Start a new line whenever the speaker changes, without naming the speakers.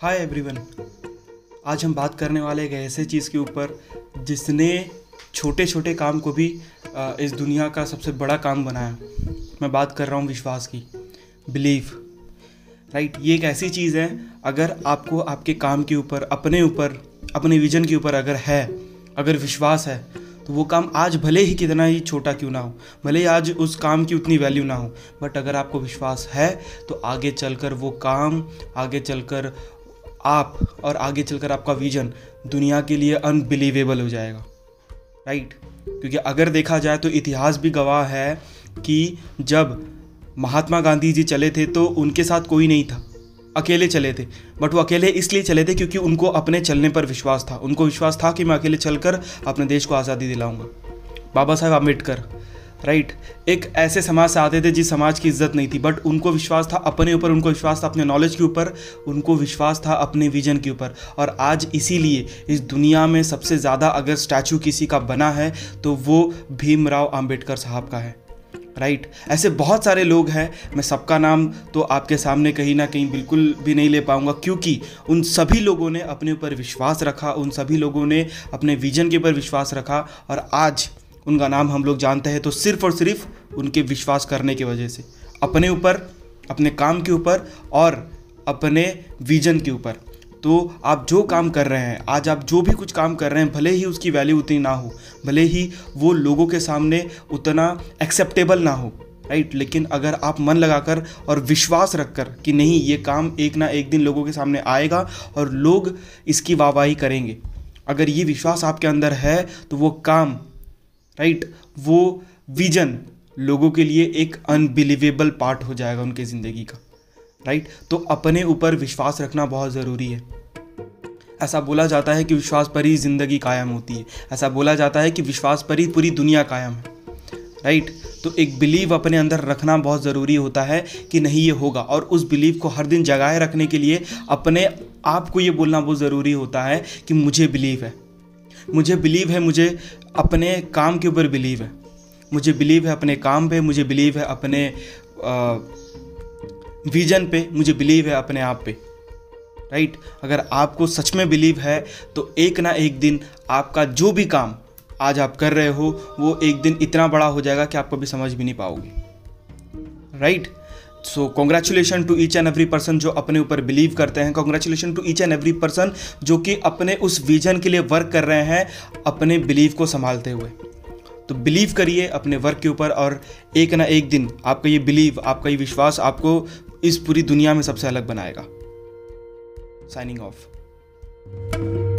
Hi everyone आज हम बात करने वाले एक ऐसे चीज़ के ऊपर जिसने छोटे छोटे काम को भी इस दुनिया का सबसे बड़ा काम बनाया। मैं बात कर रहा हूँ विश्वास की। बिलीव राइट ये एक ऐसी चीज़ है, अगर आपको आपके काम के ऊपर, अपने ऊपर, अपने विजन के ऊपर अगर है, अगर विश्वास है तो वो काम आज भले ही कितना ही छोटा क्यों ना हो, भले ही आज उस काम की उतनी वैल्यू ना हो बट अगर आपको विश्वास है तो आगे चलकर वो काम, आगे चलकर आप और आगे चलकर आपका विजन दुनिया के लिए अनबिलीवेबल हो जाएगा। राइट क्योंकि अगर देखा जाए तो इतिहास भी गवाह है कि जब महात्मा गांधी जी चले थे तो उनके साथ कोई नहीं था। अकेले चले थे। बट वो अकेले इसलिए चले थे क्योंकि उनको अपने चलने पर विश्वास था। उनको विश्वास था कि मैं अकेले चलकर अपने देश को आज़ादी दिलाऊँगा। बाबा साहेब अंबेडकर राइट? एक ऐसे समाज से आते थे जिस समाज की इज़्ज़त नहीं थी बट उनको विश्वास था अपने ऊपर, उनको विश्वास था अपने नॉलेज के ऊपर, उनको विश्वास था अपने विजन के ऊपर। और आज इसीलिए इस दुनिया में सबसे ज़्यादा अगर स्टैचू किसी का बना है तो वो भीमराव आम्बेडकर साहब का है। राइट? right. ऐसे बहुत सारे लोग हैं, मैं सबका नाम तो आपके सामने कहीं ना कहीं बिल्कुल भी नहीं ले पाऊँगा, क्योंकि उन सभी लोगों ने अपने ऊपर विश्वास रखा, उन सभी लोगों ने अपने विजन के ऊपर विश्वास रखा, और आज उनका नाम हम लोग जानते हैं तो सिर्फ़ और सिर्फ़ उनके विश्वास करने की वजह से। अपने ऊपर, अपने काम के ऊपर और अपने विजन के ऊपर। तो आप जो काम कर रहे हैं, आज आप जो भी कुछ काम कर रहे हैं, भले ही उसकी वैल्यू उतनी ना हो, भले ही वो लोगों के सामने उतना एक्सेप्टेबल ना हो राइट लेकिन अगर आप मन लगाकर और विश्वास रखकर कि नहीं, ये काम एक ना एक दिन लोगों के सामने आएगा और लोग इसकी वाहवाही करेंगे। अगर ये विश्वास आपके अंदर है तो वो काम राइट वो विजन लोगों के लिए एक अनबिलीवेबल पार्ट हो जाएगा उनके ज़िंदगी का। राइट तो अपने ऊपर विश्वास रखना बहुत ज़रूरी है। ऐसा बोला जाता है कि विश्वास पर ही ज़िंदगी कायम होती है। ऐसा बोला जाता है कि विश्वास पर ही पूरी दुनिया कायम है। राइट तो एक बिलीव अपने अंदर रखना बहुत ज़रूरी होता है कि नहीं ये होगा। और उस बिलीव को हर दिन जगाए रखने के लिए अपने आप को ये बोलना बहुत ज़रूरी होता है कि मुझे बिलीव है। मुझे बिलीव है, मुझे अपने काम के ऊपर बिलीव है। मुझे बिलीव है अपने काम पे, मुझे बिलीव है अपने विजन पे, मुझे बिलीव है अपने आप पे। राइट अगर आपको सच में बिलीव है तो एक ना एक दिन आपका जो भी काम आज आप कर रहे हो, वो एक दिन इतना बड़ा हो जाएगा कि आप कभी समझ भी नहीं पाओगे। Right so congratulation to each and every person जो अपने ऊपर बिलीव करते हैं। Congratulation to each and every person जो कि अपने उस विजन के लिए वर्क कर रहे हैं अपने बिलीव को संभालते हुए। तो बिलीव करिए अपने वर्क के ऊपर और एक ना एक दिन आपका ये बिलीव आपका ये विश्वास आपको इस पूरी दुनिया में सबसे अलग बनाएगा। Signing of